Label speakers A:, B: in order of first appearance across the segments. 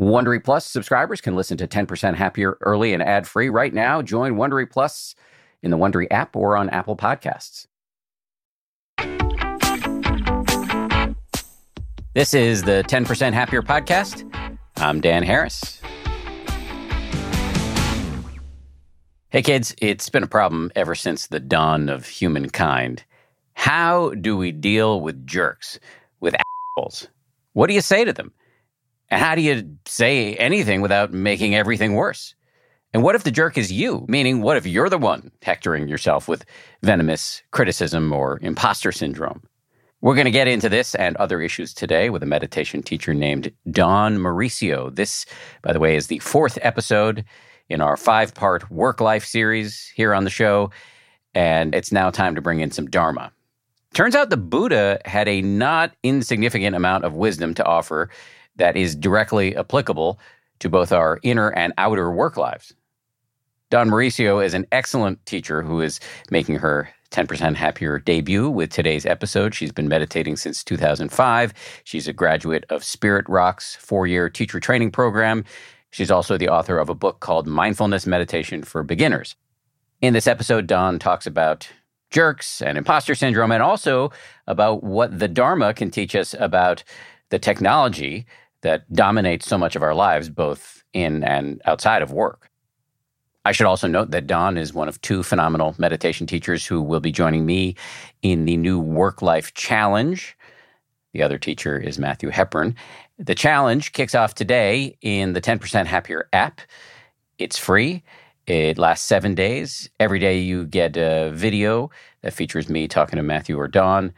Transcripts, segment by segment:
A: Wondery Plus subscribers can listen to 10% Happier early and ad free right now. Join Wondery Plus in the Wondery app or on Apple Podcasts. This is the 10% Happier podcast. I'm Dan Harris. Hey kids, it's been a problem ever since the dawn of humankind. How do we deal with jerks, with assholes? What do you say to them? And how do you say anything without making everything worse? And what if the jerk is you? Meaning, what if you're the one hectoring yourself with venomous criticism or imposter syndrome? We're going to get into this and other issues today with a meditation teacher named Dawn Mauricio. This, by the way, is the fourth episode in our five part work life series here on the show. And it's now time to bring in some Dharma. Turns out the Buddha had a not insignificant amount of wisdom to offer that is directly applicable to both our inner and outer work lives. Dawn Mauricio is an excellent teacher who is making her 10% Happier debut with today's episode. She's been meditating since 2005. She's a graduate of Spirit Rock's four year teacher training program. She's also the author of a book called Mindfulness Meditation for Beginners. In this episode, Dawn talks about jerks and imposter syndrome and also about what the Dharma can teach us about the technology that dominates so much of our lives, both in and outside of work. I should also note that Dawn is one of two phenomenal meditation teachers who will be joining me in the new Work Life Challenge. The other teacher is Matthew Hepburn. The challenge kicks off today in the 10% Happier app. It's free. It lasts seven days. Every day you get a video that features me talking to Matthew or Dawn.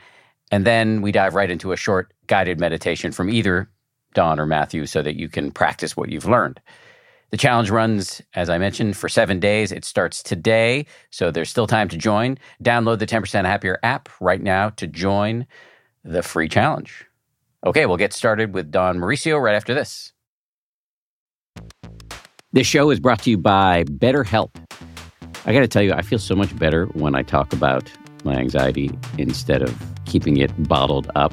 A: And then we dive right into a short guided meditation from either Dawn or Matthew so that you can practice what you've learned. The challenge runs, as I mentioned, for seven days. It starts today, so there's still time to join. Download the 10% Happier app right now to join the free challenge. Okay, we'll get started with Dawn Mauricio right after this. This show is brought to you by BetterHelp. I got to tell you, I feel so much better when I talk about my anxiety instead of keeping it bottled up.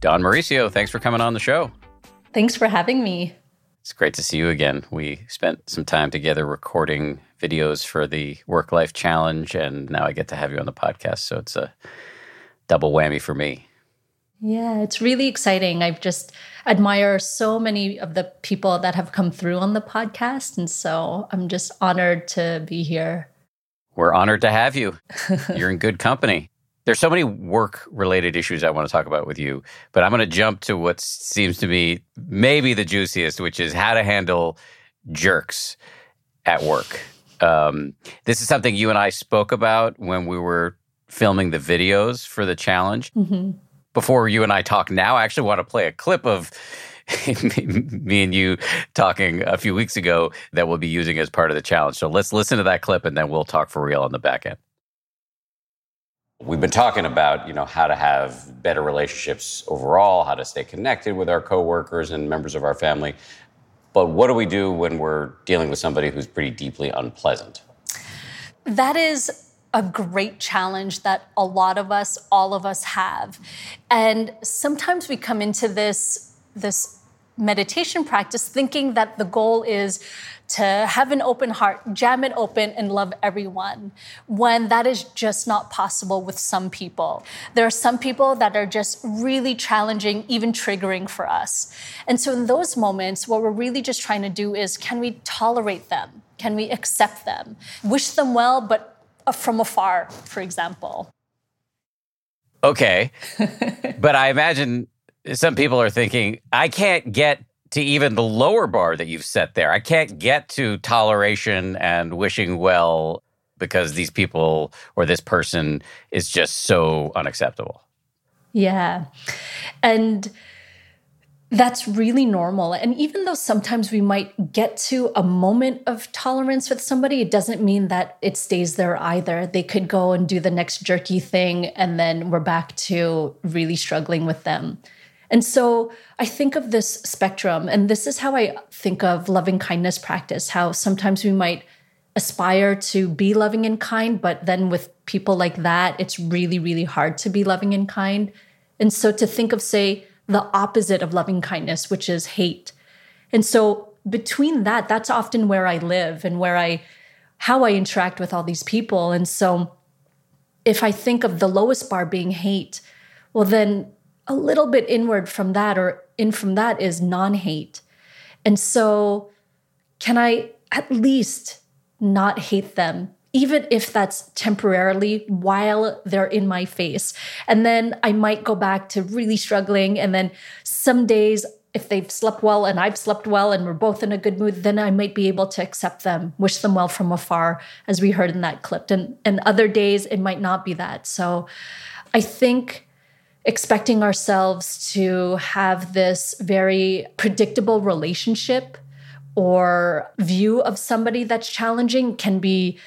A: Dawn Mauricio, thanks for coming on the show.
B: Thanks for having me.
A: It's great to see you again. We spent some time together recording videos for the Work Life Challenge, and now I get to have you on the podcast. So it's a double whammy for me.
B: Yeah, it's really exciting. I've just admire so many of the people that have come through on the podcast. And so I'm just honored to be here.
A: We're honored to have you. You're in good company. There's so many work related issues I want to talk about with you, but I'm going to jump to what seems to be maybe the juiciest, which is how to handle jerks at work. Um, this is something you and I spoke about when we were filming the videos for the challenge. Mm-hmm. Before you and I talk now, I actually want to play a clip of me and you talking a few weeks ago that we'll be using as part of the challenge. So let's listen to that clip and then we'll talk for real on the back end. We've been talking about, you know, how to have better relationships overall, how to stay connected with our coworkers and members of our family. But what do we do when we're dealing with somebody who's pretty deeply unpleasant?
B: That is a great challenge that a lot of us, all of us have. And sometimes we come into this this meditation practice thinking that the goal is to have an open heart, jam it open, and love everyone, when that is just not possible with some people. There are some people that are just really challenging, even triggering for us. And so, in those moments, what we're really just trying to do is can we tolerate them? Can we accept them? Wish them well, but uh, from afar, for example.
A: Okay. but I imagine some people are thinking, I can't get to even the lower bar that you've set there. I can't get to toleration and wishing well because these people or this person is just so unacceptable.
B: Yeah. And that's really normal. And even though sometimes we might get to a moment of tolerance with somebody, it doesn't mean that it stays there either. They could go and do the next jerky thing, and then we're back to really struggling with them. And so I think of this spectrum, and this is how I think of loving kindness practice how sometimes we might aspire to be loving and kind, but then with people like that, it's really, really hard to be loving and kind. And so to think of, say, the opposite of loving kindness, which is hate. And so between that, that's often where I live and where I, how I interact with all these people. And so if I think of the lowest bar being hate, well, then a little bit inward from that or in from that is non hate. And so, can I at least not hate them, even if that's temporarily while they're in my face? And then I might go back to really struggling. And then some days, if they've slept well and I've slept well and we're both in a good mood, then I might be able to accept them, wish them well from afar, as we heard in that clip. And, and other days, it might not be that. So I think expecting ourselves to have this very predictable relationship or view of somebody that's challenging can be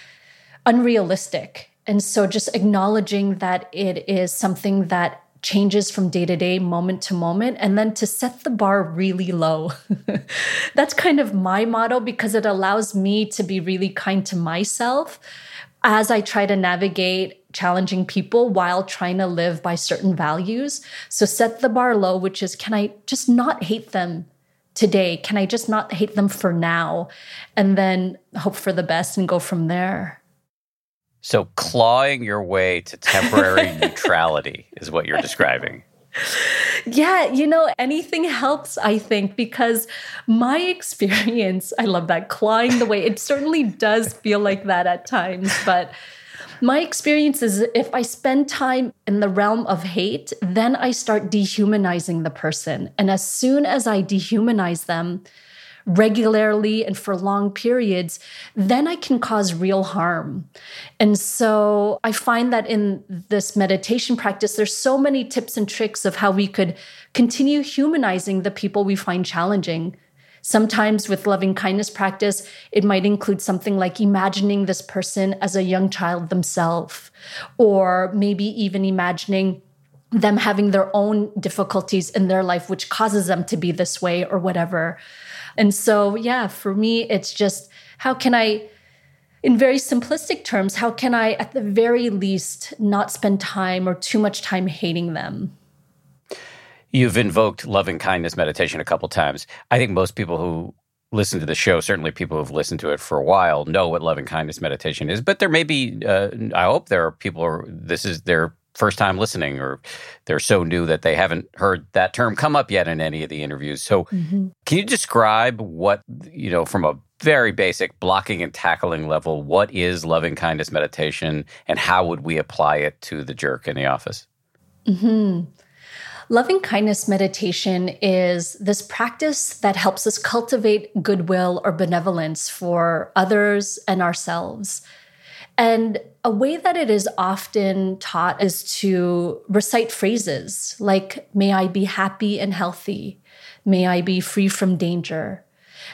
B: unrealistic. And so just acknowledging that it is something that changes from day to day, moment to moment, and then to set the bar really low. That's kind of my motto because it allows me to be really kind to myself as I try to navigate challenging people while trying to live by certain values. So set the bar low, which is can I just not hate them today? Can I just not hate them for now? And then hope for the best and go from there.
A: So clawing your way to temporary neutrality is what you're describing.
B: Yeah, you know, anything helps, I think, because my experience, I love that clawing the way, it certainly does feel like that at times, but my experience is if I spend time in the realm of hate, then I start dehumanizing the person. And as soon as I dehumanize them, regularly and for long periods, then I can cause real harm. And so I find that in this meditation practice, there's so many tips and tricks of how we could continue humanizing the people we find challenging Sometimes with loving kindness practice, it might include something like imagining this person as a young child themselves, or maybe even imagining them having their own difficulties in their life, which causes them to be this way or whatever. And so, yeah, for me, it's just how can I, in very simplistic terms, how can I, at the very least, not spend time or too much time hating them?
A: You've invoked loving kindness meditation a couple times. I think most people who listen to the show, certainly people who've listened to it for a while, know what loving kindness meditation is. But there may be, uh, I hope there are people, this is their first time listening or they're so new that they haven't heard that term come up yet in any of the interviews. So, mm-hmm. can you describe what, you know, from a very basic blocking and tackling level, what is loving kindness meditation and how would we apply it to the jerk in the office?
B: hmm Loving kindness meditation is this practice that helps us cultivate goodwill or benevolence for others and ourselves. And a way that it is often taught is to recite phrases like, May I be happy and healthy. May I be free from danger.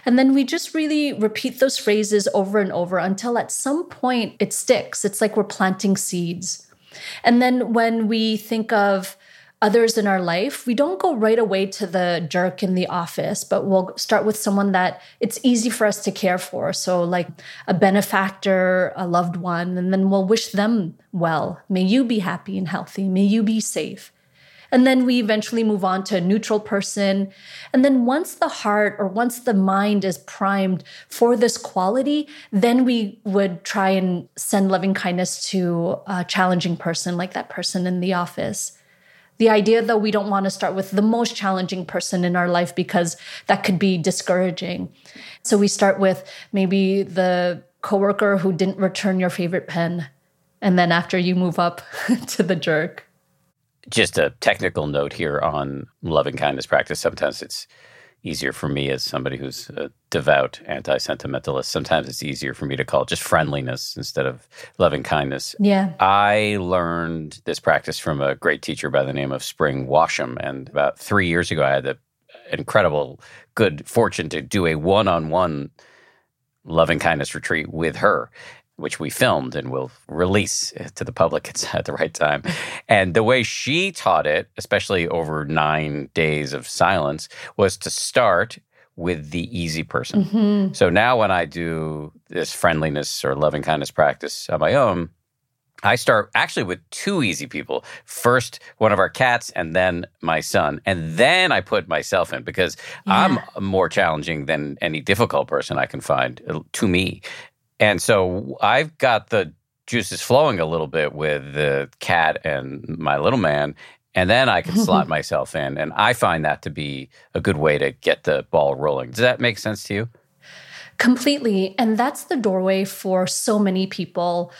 B: And then we just really repeat those phrases over and over until at some point it sticks. It's like we're planting seeds. And then when we think of others in our life, we don't go right away to the jerk in the office, but we'll start with someone that it's easy for us to care for. So, like a benefactor, a loved one, and then we'll wish them well. May you be happy and healthy. May you be safe. And then we eventually move on to a neutral person. And then once the heart or once the mind is primed for this quality, then we would try and send loving kindness to a challenging person, like that person in the office. The idea, though, we don't want to start with the most challenging person in our life because that could be discouraging. So we start with maybe the coworker who didn't return your favorite pen. And then after you move up to the jerk.
A: Just a technical note here on loving kindness practice. Sometimes it's easier for me as somebody who's a devout anti sentimentalist. Sometimes it's easier for me to call it just friendliness instead of loving kindness.
B: Yeah.
A: I learned this practice from a great teacher by the name of Spring Washam. And about three years ago, I had the incredible good fortune to do a one on one loving kindness retreat with her which we filmed and will release to the public at the right time. And the way she taught it, especially over nine days of silence, was to start with the easy person. Mm-hmm. So now when I do this friendliness or loving kindness practice on my own, I start actually with two easy people. First, one of our cats, and then my son. And then I put myself in because yeah. I'm more challenging than any difficult person I can find uh, to me. And so I've got the juices flowing a little bit with the cat and my little man. And then I can slot myself in. And I find that to be a good way to get the ball rolling. Does that make sense to you?
B: Completely. And that's the doorway for so many people.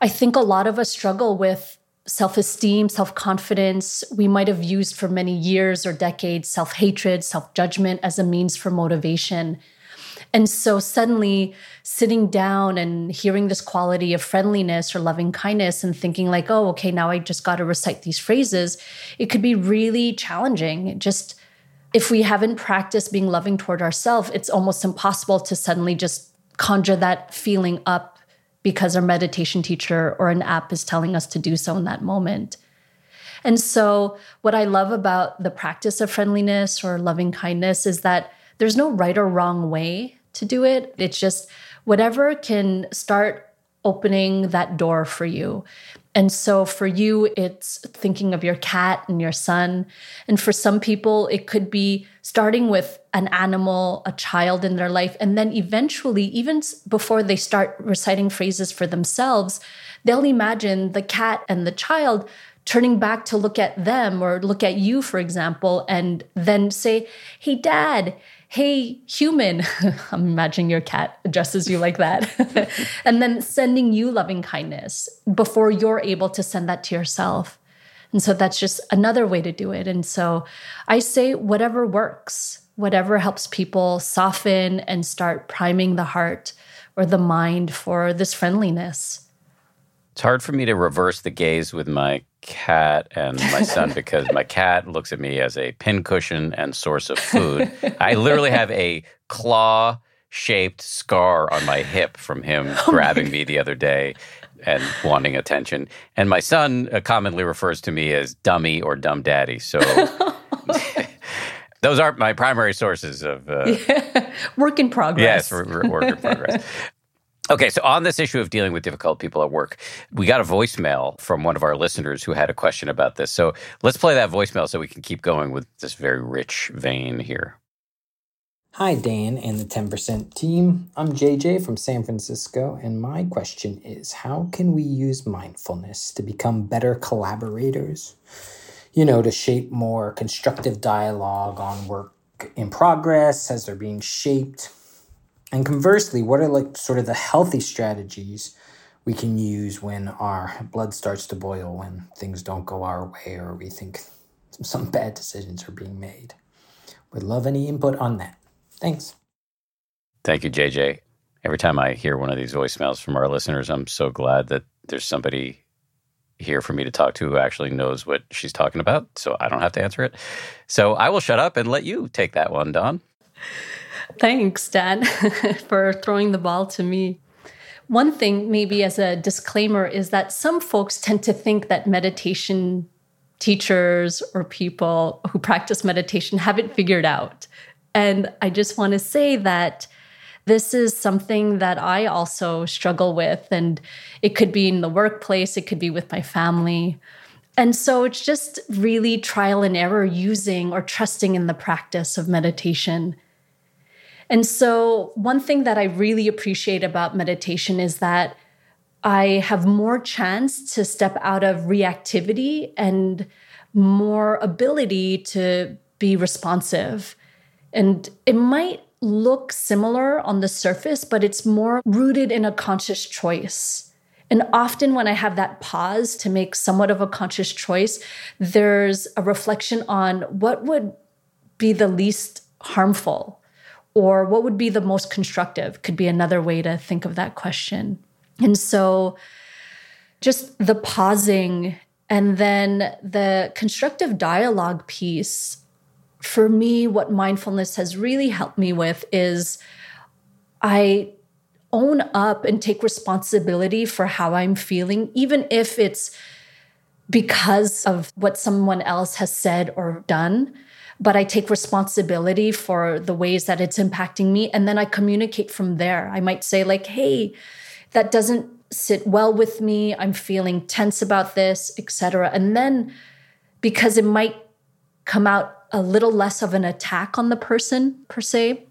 B: I think a lot of us struggle with self esteem, self confidence. We might have used for many years or decades self hatred, self judgment as a means for motivation. And so suddenly sitting down and hearing this quality of friendliness or loving kindness and thinking like, oh, okay, now I just got to recite these phrases, it could be really challenging. Just if we haven't practiced being loving toward ourselves, it's almost impossible to suddenly just conjure that feeling up because our meditation teacher or an app is telling us to do so in that moment. And so, what I love about the practice of friendliness or loving kindness is that there's no right or wrong way to do it. It's just whatever can start opening that door for you. And so for you, it's thinking of your cat and your son. And for some people, it could be starting with an animal, a child in their life. And then eventually, even before they start reciting phrases for themselves, they'll imagine the cat and the child turning back to look at them or look at you, for example, and then say, Hey, dad, hey, human, I'm imagining your cat addresses you like that. and then sending you loving kindness before you're able to send that to yourself. And so that's just another way to do it. And so I say whatever works, whatever helps people soften and start priming the heart or the mind for this friendliness.
A: It's hard for me to reverse the gaze with my cat and my son because my cat looks at me as a pincushion and source of food. I literally have a claw shaped scar on my hip from him oh grabbing me the other day and wanting attention. And my son uh, commonly refers to me as dummy or dumb daddy. So those aren't my primary sources of uh,
B: yeah. work in progress.
A: Yes, work in progress. Okay, so on this issue of dealing with difficult people at work, we got a voicemail from one of our listeners who had a question about this. So let's play that voicemail so we can keep going with this very rich vein here.
C: Hi, Dan and the 10% team. I'm JJ from San Francisco, and my question is how can we use mindfulness to become better collaborators? You know, to shape more constructive dialogue on work in progress as they're being shaped. And conversely, what are like sort of the healthy strategies we can use when our blood starts to boil, when things don't go our way, or we think some bad decisions are being made? Would love any input on that. Thanks.
A: Thank you, JJ. Every time I hear one of these voicemails from our listeners, I'm so glad that there's somebody here for me to talk to who actually knows what she's talking about, so I don't have to answer it. So I will shut up and let you take that one, Dawn.
B: Thanks, Dan, for throwing the ball to me. One thing, maybe as a disclaimer, is that some folks tend to think that meditation teachers or people who practice meditation haven't figured out and I just want to say that this is something that I also struggle with. And it could be in the workplace, it could be with my family. And so it's just really trial and error using or trusting in the practice of meditation. And so, one thing that I really appreciate about meditation is that I have more chance to step out of reactivity and more ability to be responsive. And it might look similar on the surface, but it's more rooted in a conscious choice. And often, when I have that pause to make somewhat of a conscious choice, there's a reflection on what would be the least harmful or what would be the most constructive, could be another way to think of that question. And so, just the pausing and then the constructive dialogue piece for me, what mindfulness has really helped me with is I own up and take responsibility for how I'm feeling, even if it's because of what someone else has said or done. But I take responsibility for the ways that it's impacting me. And then I communicate from there. I might say, like, hey, that doesn't sit well with me. I'm feeling tense about this, etc. And then because it might come out a little less of an attack on the person per se,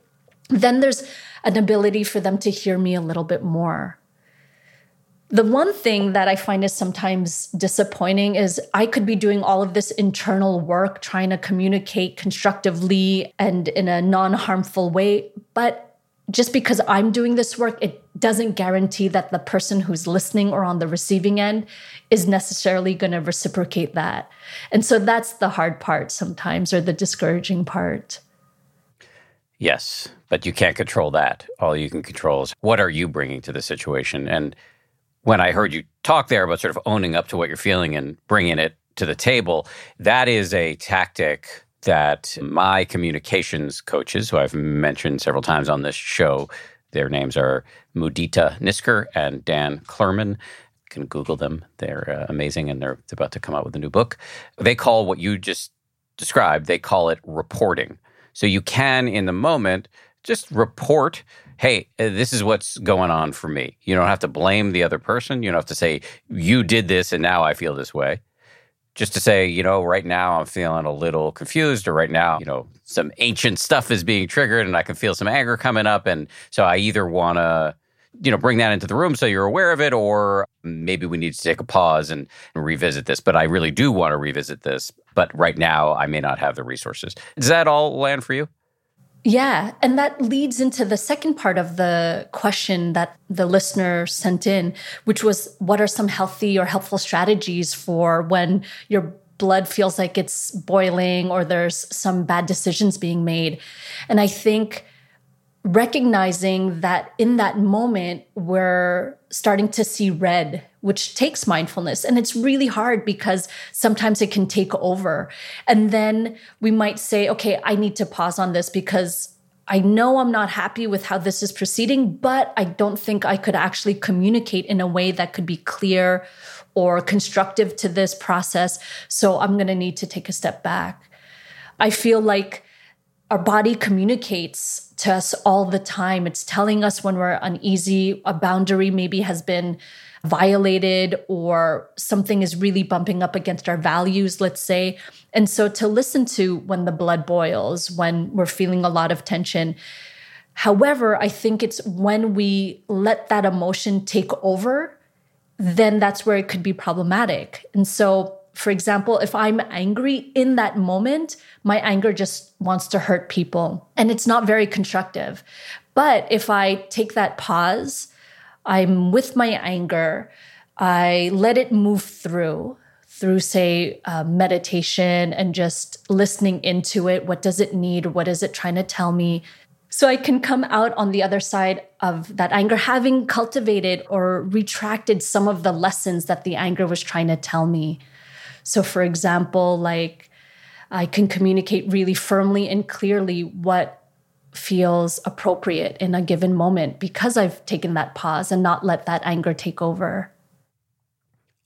B: then there's an ability for them to hear me a little bit more. The one thing that I find is sometimes disappointing is I could be doing all of this internal work, trying to communicate constructively and in a non harmful way. But just because I'm doing this work, it doesn't guarantee that the person who's listening or on the receiving end is necessarily going to reciprocate that. And so that's the hard part sometimes, or the discouraging part.
A: Yes, but you can't control that. All you can control is what are you bringing to the situation. And when I heard you talk there about sort of owning up to what you're feeling and bringing it to the table, that is a tactic that my communications coaches, who I've mentioned several times on this show, their names are Mudita Nisker and Dan Clurman. You can Google them. They're uh, amazing and they're about to come out with a new book. They call what you just described, they call it reporting. So you can, in the moment, just report hey, uh, this is what's going on for me. You don't have to blame the other person. You don't have to say, you did this and now I feel this way just to say, you know, right now I'm feeling a little confused, or right now, you know, some ancient stuff is being triggered and I can feel some anger coming up. And so I either want to, you know, bring that into the room so you're aware of it, or maybe we need to take a pause and, and revisit this. But I really do want to revisit this. But right now, I may not have the resources. Does that all land for you?
B: Yeah. And that leads into the second part of the question that the listener sent in, which was what are some healthy or helpful strategies for when your blood feels like it's boiling or there's some bad decisions being made? And I think recognizing that in that moment, we're starting to see red, which takes mindfulness. And it's really hard because sometimes it can take over. And then we might say, okay, I need to pause on this because I know I'm not happy with how this is proceeding, but I don't think I could actually communicate in a way that could be clear or constructive to this process. So I'm going to need to take a step back. I feel like our body communicates to us all the time. It's telling us when we're uneasy, a boundary maybe has been violated or something is really bumping up against our values, let's say. And so to listen to when the blood boils, when we're feeling a lot of tension. However, I think it's when we let that emotion take over, then that's where it could be problematic. And so, for example, if I'm angry in that moment, my anger just wants to hurt people and it's not very constructive. But if I take that pause, I'm with my anger. I let it move through, through, say, uh, meditation and just listening into it. What does it need? What is it trying to tell me? So I can come out on the other side of that anger, having cultivated or retracted some of the lessons that the anger was trying to tell me. So, for example, like I can communicate really firmly and clearly what feels appropriate in a given moment because I've taken that pause and not let that anger take over.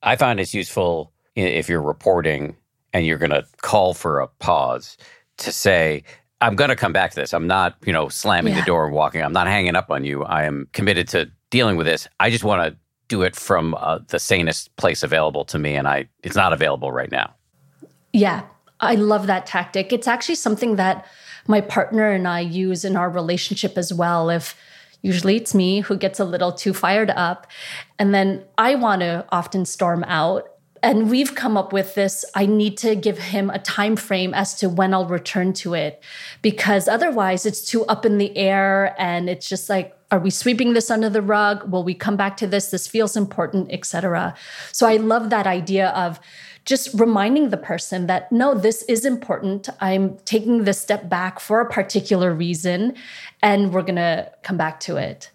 A: I find it's useful if you're reporting and you're going to call for a pause to say, I'm going to come back to this. I'm not, you know, slamming yeah. the door and walking. I'm not hanging up on you. I am committed to dealing with this. I just want to do it from uh, the sanest place available to me and I it's not available right now.
B: Yeah. I love that tactic. It's actually something that my partner and I use in our relationship as well. If usually it's me who gets a little too fired up, and then I want to often storm out. And we've come up with this I need to give him a time frame as to when I'll return to it because otherwise it's too up in the air and it's just like are we sweeping this under the rug will we come back to this this feels important etc so i love that idea of just reminding the person that no, this is important. I'm taking this step back for a particular reason, and we're going to come back to it.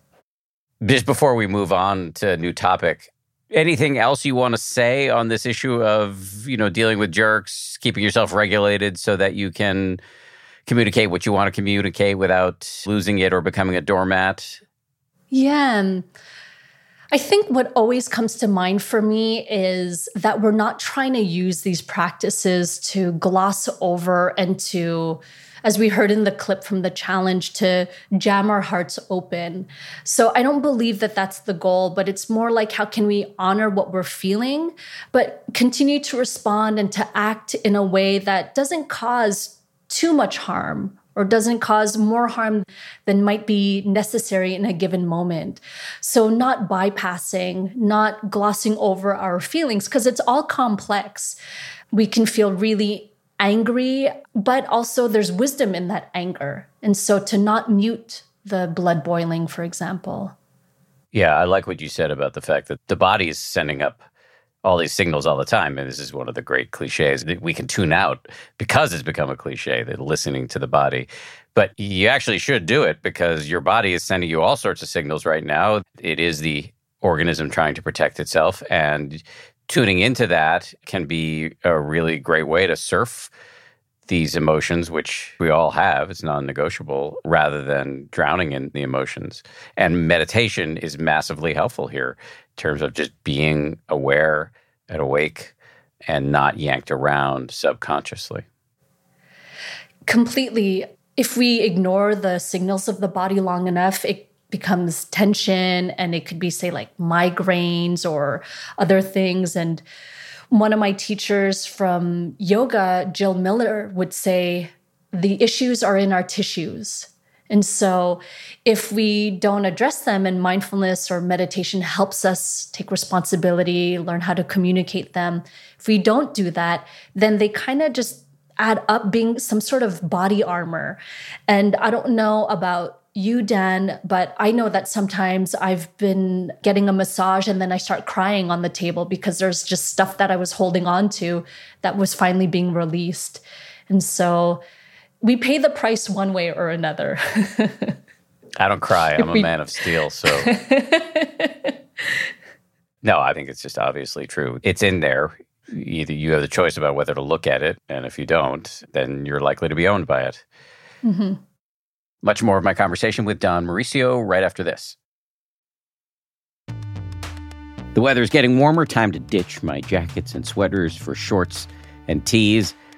A: Just before we move on to a new topic, anything else you want to say on this issue of you know dealing with jerks, keeping yourself regulated so that you can communicate what you want to communicate without losing it or becoming a doormat?
B: Yeah. I think what always comes to mind for me is that we're not trying to use these practices to gloss over and to, as we heard in the clip from the challenge, to jam our hearts open. So I don't believe that that's the goal, but it's more like how can we honor what we're feeling, but continue to respond and to act in a way that doesn't cause too much harm or doesn't cause more harm than might be necessary in a given moment. So, not bypassing, not glossing over our feelings, because it's all complex. We can feel really angry, but also there's wisdom in that anger. And so, to not mute the blood boiling, for example.
A: Yeah, I like what you said about the fact that the body is sending up all these signals all the time. And this is one of the great cliches that we can tune out because it's become a cliche that listening to the body. But you actually should do it because your body is sending you all sorts of signals right now. It is the organism trying to protect itself. And tuning into that can be a really great way to surf these emotions, which we all have, it's non negotiable, rather than drowning in the emotions. And meditation is massively helpful here terms of just being aware and awake and not yanked around subconsciously.
B: Completely. If we ignore the signals of the body long enough, it becomes tension and it could be, say, like migraines or other things. And one of my teachers from yoga, Jill Miller, would say, the issues are in our tissues. And so, if we don't address them, and mindfulness or meditation helps us take responsibility, learn how to communicate them, if we don't do that, then they kind of just add up being some sort of body armor. And I don't know about you, Dan, but I know that sometimes I've been getting a massage and then I start crying on the table because there's just stuff that I was holding on to that was finally being released. And so we pay the price one way or another.
A: I don't cry. I'm a man of steel. So, no, I think it's just obviously true. It's in there. Either you have the choice about whether to look at it, and if you don't, then you're likely to be owned by it. Mm-hmm. Much more of my conversation with Dawn Mauricio right after this. The weather is getting warmer. Time to ditch my jackets and sweaters for shorts and tees.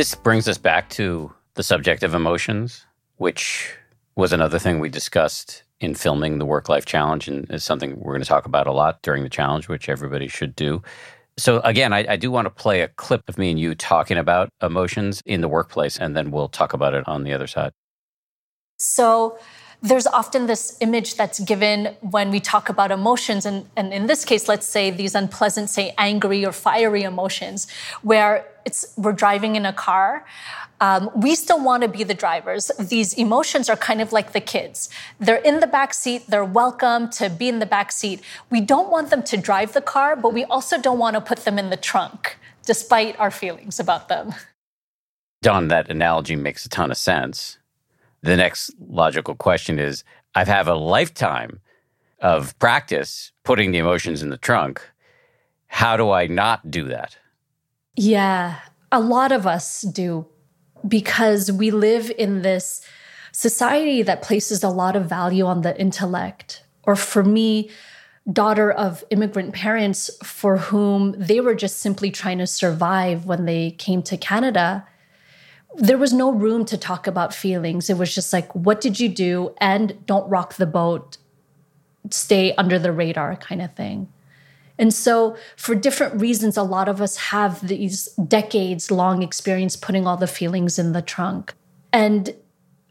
A: This brings us back to the subject of emotions, which was another thing we discussed in filming the work life challenge and is something we're going to talk about a lot during the challenge, which everybody should do. So, again, I, I, do want to play a clip of me and you talking about emotions in the workplace, and then we'll talk about it on the other side.
B: So, there's often this image that's given when we talk about emotions. And, and in this case, let's say these unpleasant, say angry or fiery emotions, where it's, we're driving in a car. Um, we still want to be the drivers. These emotions are kind of like the kids. They're in the back seat. They're welcome to be in the back seat. We don't want them to drive the car, but we also don't want to put them in the trunk, despite our feelings about them.
A: Dawn, that analogy makes a ton of sense the next logical question is I have a lifetime of practice putting the emotions in the trunk. How do I not do that?
B: Yeah, a lot of us do because we live in this society that places a lot of value on the intellect. Or for me, daughter of immigrant parents for whom they were just simply trying to survive when they came to Canada there was no room to talk about feelings. It was just like, what did you do? And don't rock the boat, stay under the radar kind of thing. And so, for different reasons, a lot of us have these decades long experience putting all the feelings in the trunk. And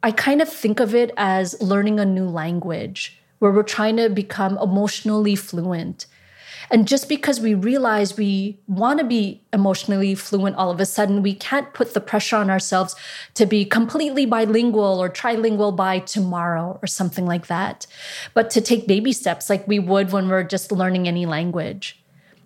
B: I kind of think of it as learning a new language where we're trying to become emotionally fluent and just because we realize we want to be emotionally fluent all of a sudden, we can't put the pressure on ourselves to be completely bilingual or trilingual by tomorrow or something like that, but to take baby steps like we would when we're just learning any language.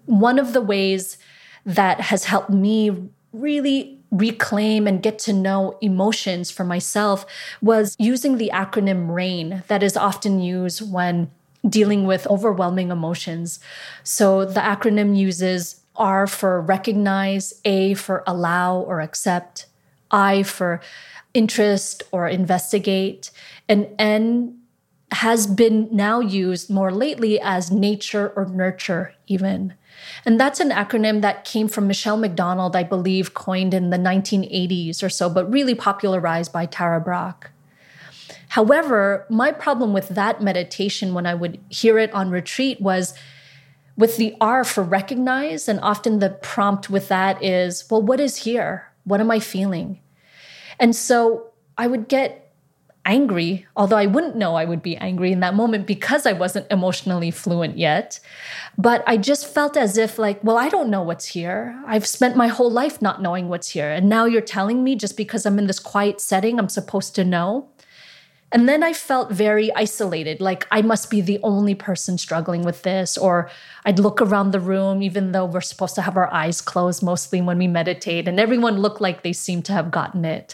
B: One of the ways that has helped me really reclaim and get to know emotions for myself was using the acronym RAIN that is often used when dealing with overwhelming emotions. So the acronym uses R for recognize, A for allow or accept, I for interest or investigate, and N has been now used more lately as nature or nurture, even. And that's an acronym that came from Michelle McDonald, I believe, coined in the 1980s or so, but really popularized by Tara Brach. However, my problem with that meditation when I would hear it on retreat was with the R for recognize, and often the prompt with that is, well, what is here? What am I feeling? And so I would get angry, although I wouldn't know I would be angry in that moment because I wasn't emotionally fluent yet. But I just felt as if, like, well, I don't know what's here. I've spent my whole life not knowing what's here. And now you're telling me just because I'm in this quiet setting, I'm supposed to know. And then I felt very isolated, like I must be the only person struggling with this. Or I'd look around the room, even though we're supposed to have our eyes closed mostly when we meditate, and everyone looked like they seemed to have gotten it.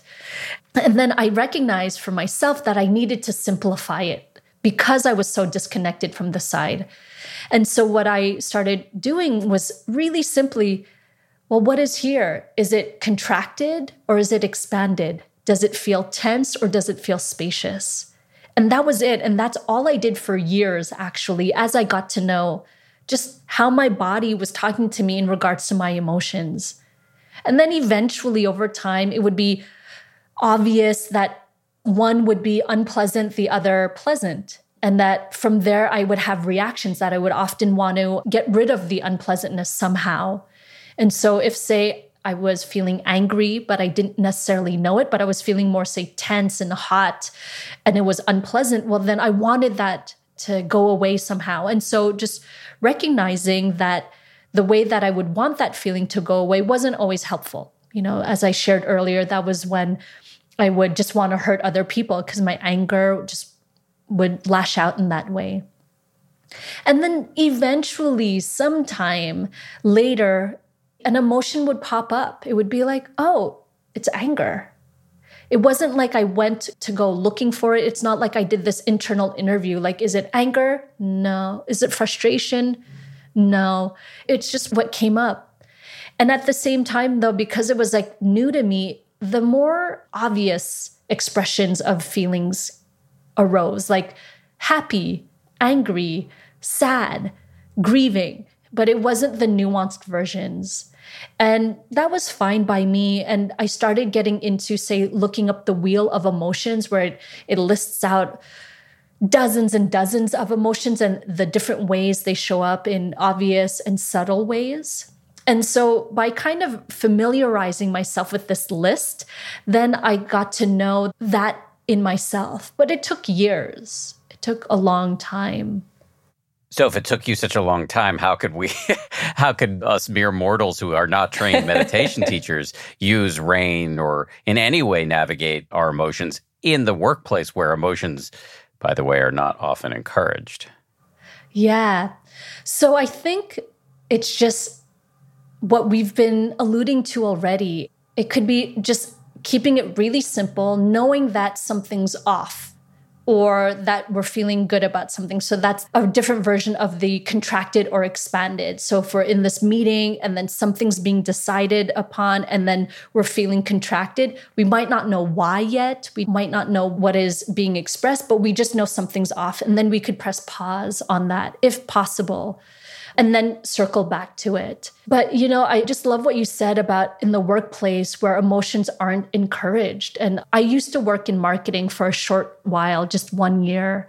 B: And then I recognized for myself that I needed to simplify it because I was so disconnected from the side. And so what I started doing was really simply well, what is here? Is it contracted or is it expanded? Does it feel tense or does it feel spacious? And that was it. And that's all I did for years, actually, as I got to know just how my body was talking to me in regards to my emotions. And then eventually, over time, it would be obvious that one would be unpleasant, the other pleasant. And that from there, I would have reactions that I would often want to get rid of the unpleasantness somehow. And so, if, say, I was feeling angry, but I didn't necessarily know it, but I was feeling more, say, tense and hot and it was unpleasant. Well, then I wanted that to go away somehow. And so just recognizing that the way that I would want that feeling to go away wasn't always helpful. You know, as I shared earlier, that was when I would just want to hurt other people because my anger just would lash out in that way. And then eventually, sometime later, an emotion would pop up. It would be like, oh, it's anger. It wasn't like I went to go looking for it. It's not like I did this internal interview. Like, is it anger? No. Is it frustration? No. It's just what came up. And at the same time, though, because it was like new to me, the more obvious expressions of feelings arose like happy, angry, sad, grieving but it wasn't the nuanced versions. And that was fine by me. And I started getting into, say, looking up the wheel of emotions where it, it lists out dozens and dozens of emotions and the different ways they show up in obvious and subtle ways. And so, by kind of familiarizing myself with this list, then I got to know that in myself. But it took years, it took a long time.
A: So if it took you such a long time, how could we, how could us mere mortals who are not trained meditation teachers use RAIN or in any way navigate our emotions in the workplace where emotions, by the way, are not often encouraged?
B: Yeah. So I think it's just what we've been alluding to already. It could be just keeping it really simple, knowing that something's off or that we're feeling good about something. So that's a different version of the contracted or expanded. So if we're in this meeting and then something's being decided upon and then we're feeling contracted, we might not know why yet. We might not know what is being expressed, but we just know something's off. And then we could press pause on that if possible and then circle back to it. But, you know, I just love what you said about in the workplace where emotions aren't encouraged. And I used to work in marketing for a short while, just one year.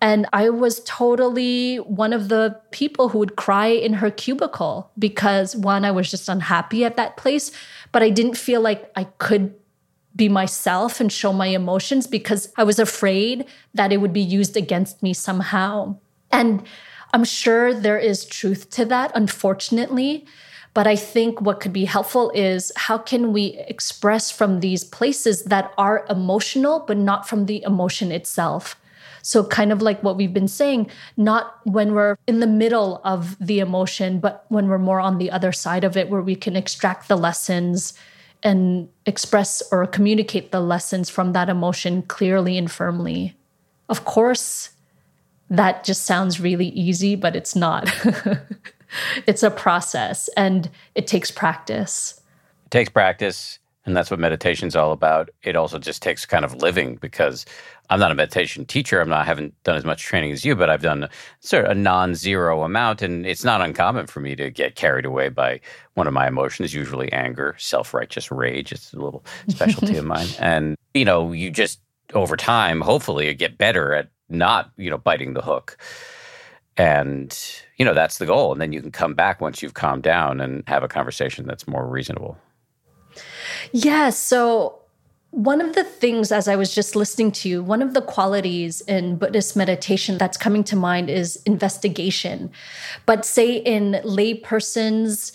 B: And I was totally one of the people who would cry in her cubicle because one, I was just unhappy at that place, but I didn't feel like I could be myself and show my emotions because I was afraid that it would be used against me somehow. And I'm sure there is truth to that, unfortunately. But I think what could be helpful is how can we express from these places that are emotional, but not from the emotion itself? So, kind of like what we've been saying, not when we're in the middle of the emotion, but when we're more on the other side of it, where we can extract the lessons and express or communicate the lessons from that emotion clearly and firmly. Of course, that just sounds really easy, but it's not. it's a process and it takes practice.
A: It takes practice. And that's what meditation's all about. It also just takes kind of living because I'm not a meditation teacher. I'm not I haven't done as much training as you, but I've done sort of a non-zero amount, and it's not uncommon for me to get carried away by one of my emotions, usually anger, self-righteous rage. It's a little specialty of mine, and you know, you just over time, hopefully, get better at not you know biting the hook, and you know that's the goal. And then you can come back once you've calmed down and have a conversation that's more reasonable.
B: Yeah. So, one of the things, as I was just listening to you, one of the qualities in Buddhist meditation that's coming to mind is investigation. But, say, in layperson's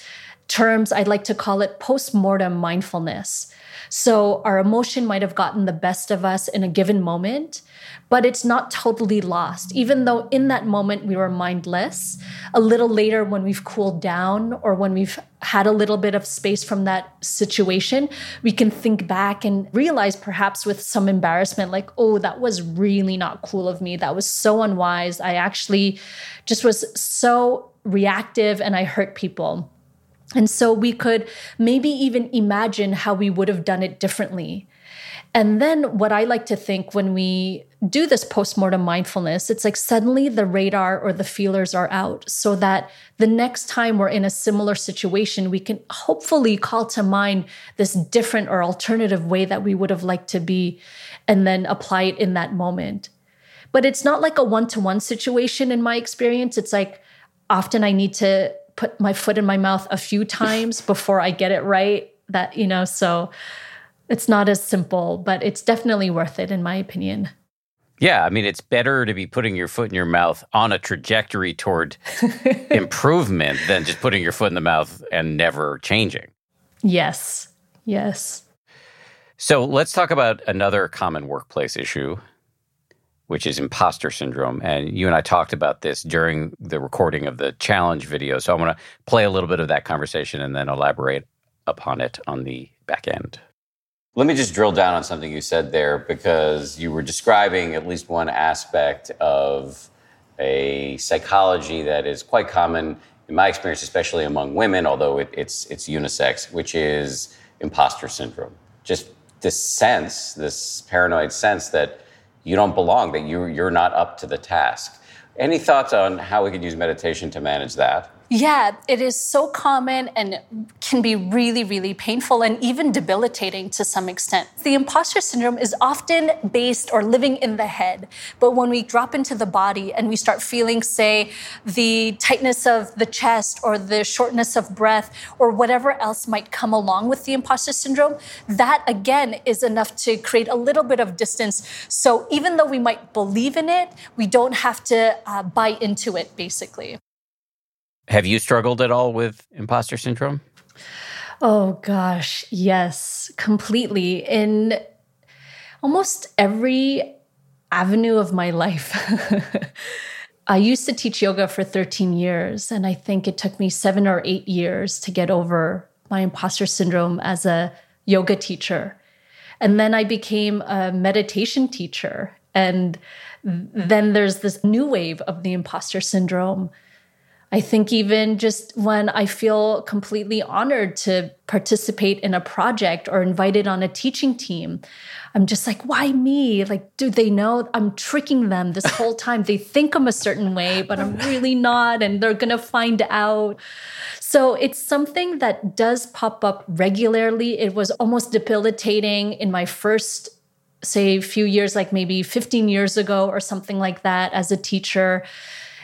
B: terms, I'd like to call it post mortem mindfulness. So, our emotion might have gotten the best of us in a given moment, but it's not totally lost. Even though in that moment we were mindless, a little later when we've cooled down or when we've had a little bit of space from that situation, we can think back and realize perhaps with some embarrassment, like, oh, that was really not cool of me. That was so unwise. I actually just was so reactive and I hurt people. And so we could maybe even imagine how we would have done it differently. And then what I like to think when we do this postmortem mindfulness, it's like suddenly the radar or the feelers are out so that the next time we're in a similar situation, we can hopefully call to mind this different or alternative way that we would have liked to be and then apply it in that moment. But it's not like a one to one situation in my experience. It's like often I need to put my foot in my mouth a few times before I get it right. That, you know, so it's not as simple, but it's definitely worth it, in my opinion.
A: Yeah, I mean, it's better to be putting your foot in your mouth on a trajectory toward improvement than just putting your foot in the mouth and never changing.
B: Yes, yes.
A: So let's talk about another common workplace issue, which is imposter syndrome. And you and I talked about this during the recording of the challenge video. So I want to play a little bit of that conversation and then elaborate upon it on the back end. Let me just drill down on something you said there because you were describing at least one aspect of a psychology that is quite common in my experience, especially among women, although it, it's it's unisex, which is imposter syndrome. Just this sense, this paranoid sense that you don't belong, that you you're not up to the task. Any thoughts on how we could use meditation to manage that?
B: Yeah, it is so common and can be really, really painful and even debilitating to some extent. The imposter syndrome is often based or living in the head. But when we drop into the body and we start feeling, say, the tightness of the chest or the shortness of breath or whatever else might come along with the imposter syndrome, that again is enough to create a little bit of distance. So even though we might believe in it, we don't have to uh, buy into it, basically.
A: Have you struggled at all with imposter syndrome?
B: Oh gosh, yes, completely. In almost every avenue of my life. I used to teach yoga for 13 years, and I think it took me seven or eight years to get over my imposter syndrome as a yoga teacher. And then I became a meditation teacher. And then there's this new wave of the imposter syndrome I think even just when I feel completely honored to participate in a project or invited on a teaching team, I'm just like, why me? Like, do they know I'm tricking them this whole time? They think I'm a certain way, but I'm really not, and they're gonna find out. So it's something that does pop up regularly. It was almost debilitating in my first say few years like maybe 15 years ago or something like that as a teacher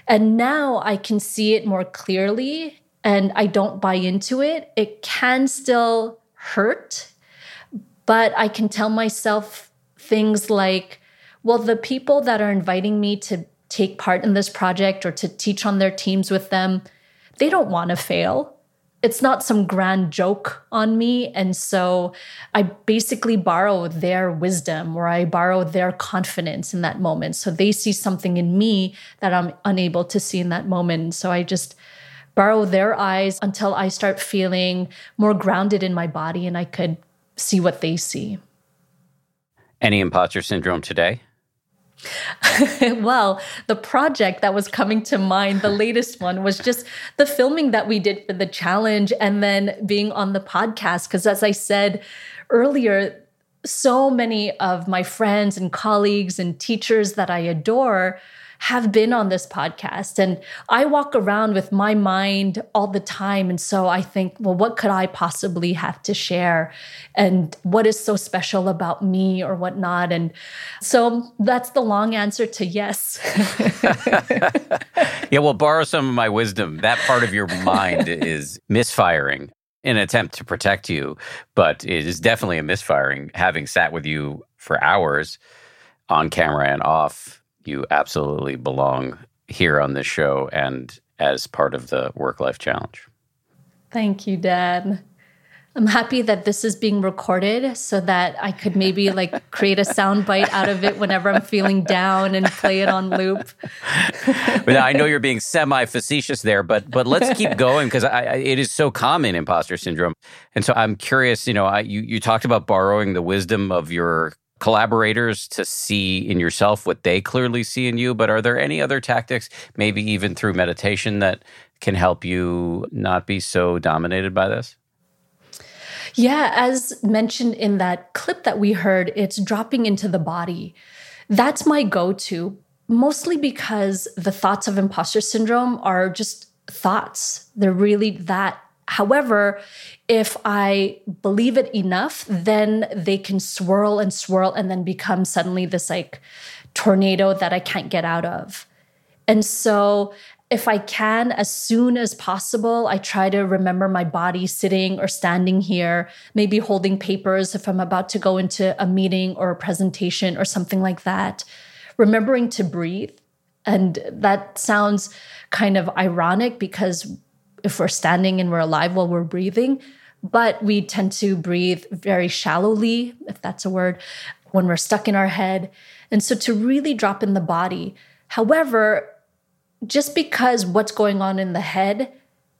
B: and now I can see it more clearly and I don't buy into it. It can still hurt, but I can tell myself things like, well, the people that are inviting me to take part in this project or to teach on their teams with them, they don't want to fail. It's not some grand joke on me. And so I basically borrow their wisdom or I borrow their confidence in that moment. So they see something in me that I'm unable to see in that moment. So I just borrow their eyes until I start feeling more grounded in my body and I could see what they see.
A: Any imposter syndrome today?
B: well, the project that was coming to mind, the latest one, was just the filming that we did for the challenge and then being on the podcast. Because as I said earlier, so many of my friends and colleagues and teachers that I adore have been on this podcast. And I walk around with my mind all the time. And so I think, well, what could I possibly have to share? And what is so special about me or whatnot? And so that's the long answer to yes.
A: yeah, well, borrow some of my wisdom. That part of your mind is misfiring in an attempt to protect you, but it is definitely a misfiring having sat with you for hours on camera and off you absolutely belong here on this show and as part of the work life challenge.
B: Thank you, Dan. I'm happy that this is being recorded so that I could maybe like create a sound bite out of it whenever I'm feeling down and play it on loop.
A: but I know you're being semi facetious there, but but let's keep going because it is so common imposter syndrome, and so I'm curious. You know, I, you you talked about borrowing the wisdom of your collaborators to see in yourself what they clearly see in you. But are there any other tactics, maybe even through meditation, that can help you not be so dominated by this?
B: Yeah, as mentioned in that clip that we heard, it's dropping into the body. That's my go to, mostly because the thoughts of imposter syndrome are just thoughts. They're really that However, if I believe it enough, then they can swirl and swirl and then become suddenly this like tornado that I can't get out of. And so, if I can, as soon as possible, I try to remember my body sitting or standing here, maybe holding papers if I'm about to go into a meeting or a presentation or something like that. Remembering to breathe. And that sounds kind of ironic because if we're standing and we're alive while we're breathing, but we tend to breathe very shallowly, if that's a word, when we're stuck in our head. And so to really drop in the body. However, just because what's going on in the head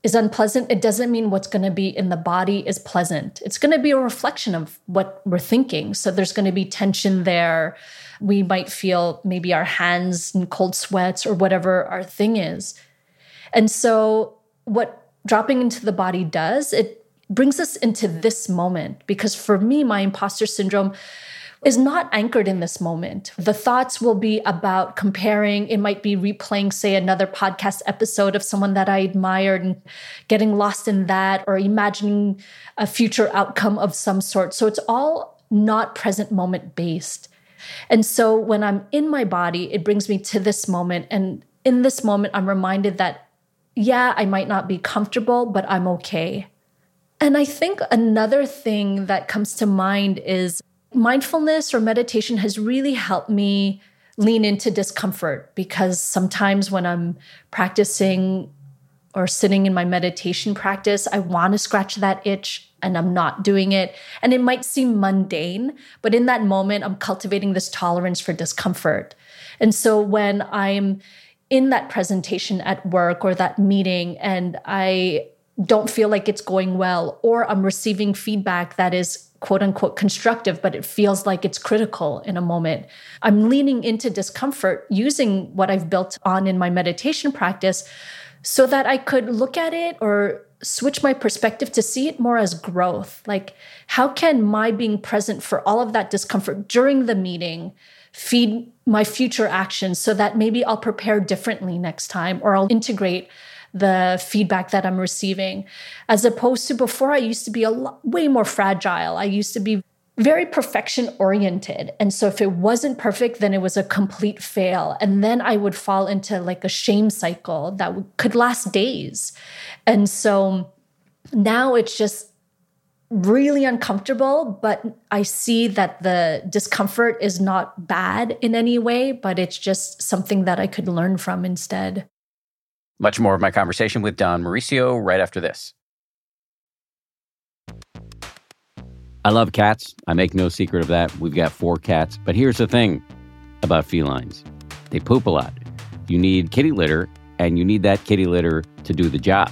B: is unpleasant, it doesn't mean what's going to be in the body is pleasant. It's going to be a reflection of what we're thinking. So there's going to be tension there. We might feel maybe our hands in cold sweats or whatever our thing is. And so what dropping into the body does, it brings us into this moment. Because for me, my imposter syndrome is not anchored in this moment. The thoughts will be about comparing, it might be replaying, say, another podcast episode of someone that I admired and getting lost in that, or imagining a future outcome of some sort. So it's all not present moment based. And so when I'm in my body, it brings me to this moment. And in this moment, I'm reminded that yeah, I might not be comfortable, but I'm okay. And I think another thing that comes to mind is mindfulness or meditation has really helped me lean into discomfort because sometimes when I'm practicing or sitting in my meditation practice, I want to scratch that itch and I'm not doing it. And it might seem mundane, but in that moment, I'm cultivating this tolerance for discomfort. And so when I'm in that presentation at work or that meeting and I don't feel like it's going well, or I'm receiving feedback that is quote unquote constructive, but it feels like it's critical in a moment. I'm leaning into discomfort using what I've built on in my meditation practice so that I could look at it or switch my perspective to see it more as growth. Like, how can my being present for all of that discomfort during the meeting feed my future actions so that maybe I'll prepare differently next time or I'll integrate the feedback that I'm receiving. As opposed to before, I used to be a lot, way more fragile. I used to be very perfection oriented. And so if it wasn't perfect, then it was a complete fail. And then I would fall into like a shame cycle that could last days. And so now it's just really uncomfortable, but I see that the discomfort is not bad in any way, but it's just something that I could learn from instead.
A: Much more of my conversation with Dawn Mauricio right after this. I love cats. I make no secret of that. We've got four cats. But here's the thing about felines they poop a lot. You need kitty litter, and you need that kitty litter to do the job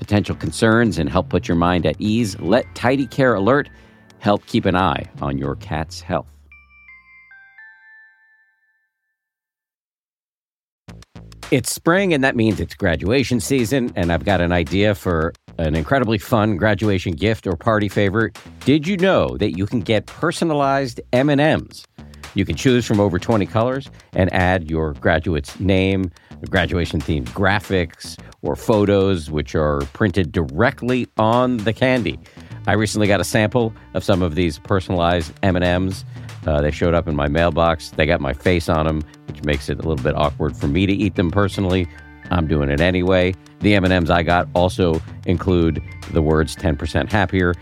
A: potential concerns and help put your mind at ease. Let Tidy Care Alert help keep an eye on your cat's health. It's spring, and that means it's graduation season, and I've got an idea for an incredibly fun graduation gift or party favor. Did you know that you can get personalized M&Ms? You can choose from over 20 colors and add your graduate's name, graduation themed graphics, or photos which are printed directly on the candy. I recently got a sample of some of these personalized M&Ms. Uh, they showed up in my mailbox. They got my face on them, which makes it a little bit awkward for me to eat them personally. I'm doing it anyway. The M&Ms I got also include the words 10% happier,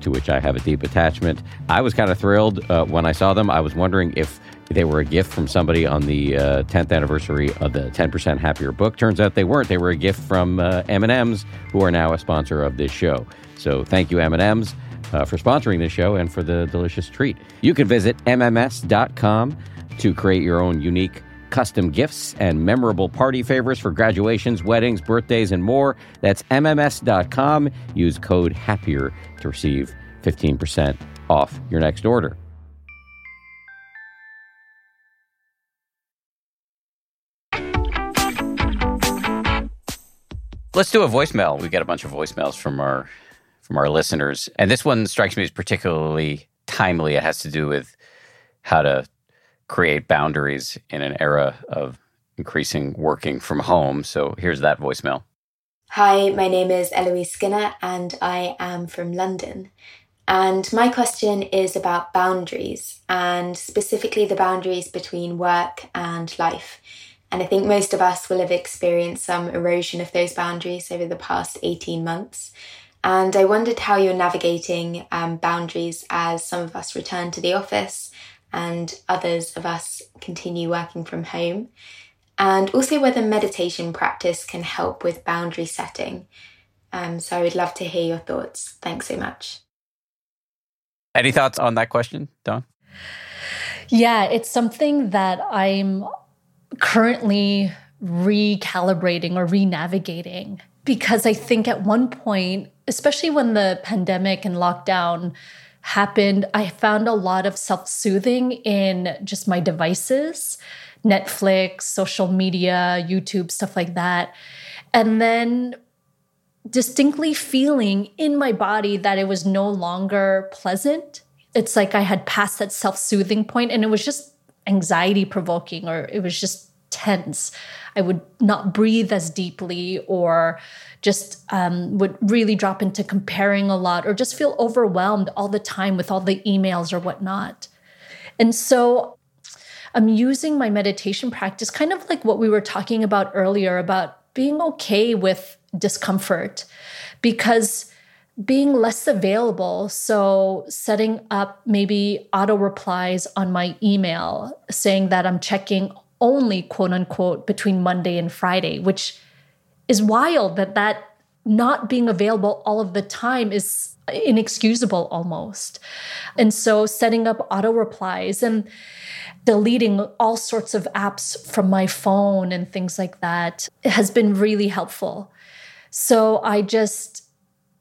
A: to which I have a deep attachment. I was kind of thrilled uh, when I saw them. I was wondering if they were a gift from somebody on the uh, 10th anniversary of the 10% Happier book. Turns out they weren't. They were a gift from uh, M&Ms, who are now a sponsor of this show. So thank you, M&Ms uh, for sponsoring this show and for the delicious treat. You can visit MMS.com to create your own unique custom gifts and memorable party favors for graduations, weddings, birthdays, and more. That's MMS.com. Use code HAPPIER to receive 15% off your next order. Let's do a voicemail. We got a bunch of voicemails from our from our listeners. And this one strikes me as particularly timely. It has to do with how to create boundaries in an era of increasing working from home. So here's that voicemail.
D: Hi, my name is Eloise Skinner and I am from London. And my question is about boundaries and specifically the boundaries between work and life. And I think most of us will have experienced some erosion of those boundaries over the past 18 months. And I wondered how you're navigating um, boundaries as some of us return to the office and others of us continue working from home. And also whether meditation practice can help with boundary setting. Um, so I would love to hear your thoughts. Thanks so much.
A: Any thoughts on that question, Dawn?
B: Yeah, it's something that I'm currently recalibrating or renavigating because I think at one point especially when the pandemic and lockdown happened, I found a lot of self soothing in just my devices Netflix, social media, YouTube, stuff like that. And then distinctly feeling in my body that it was no longer pleasant. It's like I had passed that self soothing point and it was just anxiety provoking or it was just tense. I would not breathe as deeply or just um, would really drop into comparing a lot or just feel overwhelmed all the time with all the emails or whatnot. And so I'm using my meditation practice kind of like what we were talking about earlier about being okay with discomfort because being less available. So, setting up maybe auto replies on my email saying that I'm checking only quote unquote between Monday and Friday, which is wild that that not being available all of the time is inexcusable almost. And so setting up auto replies and deleting all sorts of apps from my phone and things like that has been really helpful. So I just